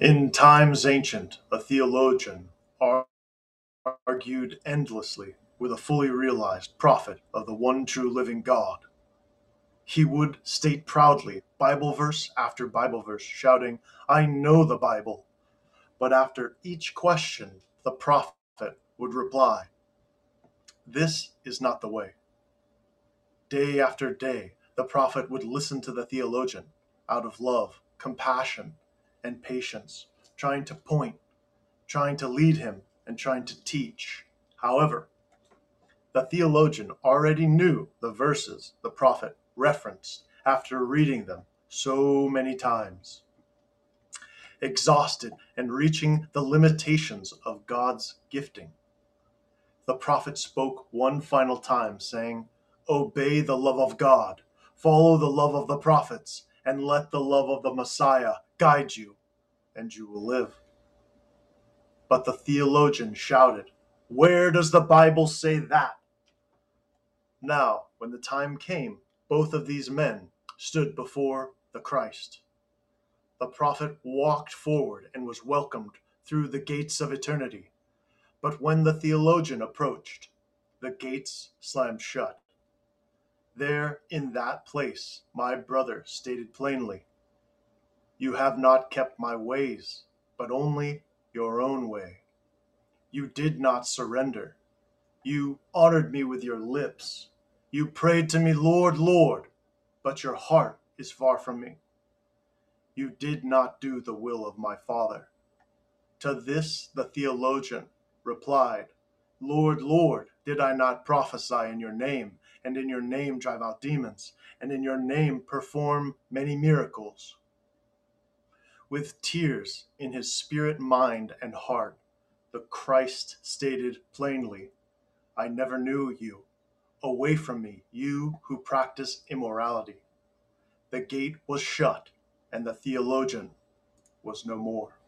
In times ancient, a theologian argued endlessly with a fully realized prophet of the one true living God. He would state proudly, Bible verse after Bible verse, shouting, I know the Bible. But after each question, the prophet would reply, This is not the way. Day after day, the prophet would listen to the theologian out of love, compassion, and patience, trying to point, trying to lead him, and trying to teach. However, the theologian already knew the verses the prophet referenced after reading them so many times. Exhausted and reaching the limitations of God's gifting, the prophet spoke one final time, saying, Obey the love of God, follow the love of the prophets, and let the love of the Messiah guide you, and you will live. But the theologian shouted, Where does the Bible say that? Now, when the time came, both of these men stood before the Christ. The prophet walked forward and was welcomed through the gates of eternity. But when the theologian approached, the gates slammed shut. There, in that place, my brother stated plainly, You have not kept my ways, but only your own way. You did not surrender. You honored me with your lips. You prayed to me, Lord, Lord, but your heart is far from me. You did not do the will of my Father. To this the theologian replied, Lord, Lord, did I not prophesy in your name, and in your name drive out demons, and in your name perform many miracles? With tears in his spirit, mind, and heart, the Christ stated plainly, I never knew you. Away from me, you who practice immorality. The gate was shut, and the theologian was no more.